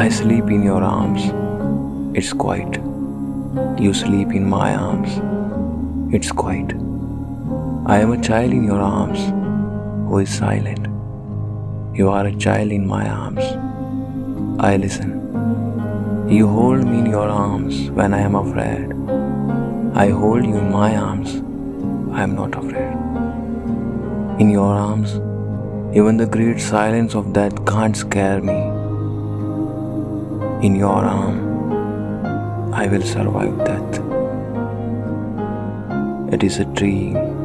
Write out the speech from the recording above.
I sleep in your arms. It's quiet. You sleep in my arms. It's quiet. I am a child in your arms who is silent. You are a child in my arms. I listen. You hold me in your arms when I am afraid. I hold you in my arms. I am not afraid. In your arms, even the great silence of death can't scare me. In your arm, I will survive death. It is a dream.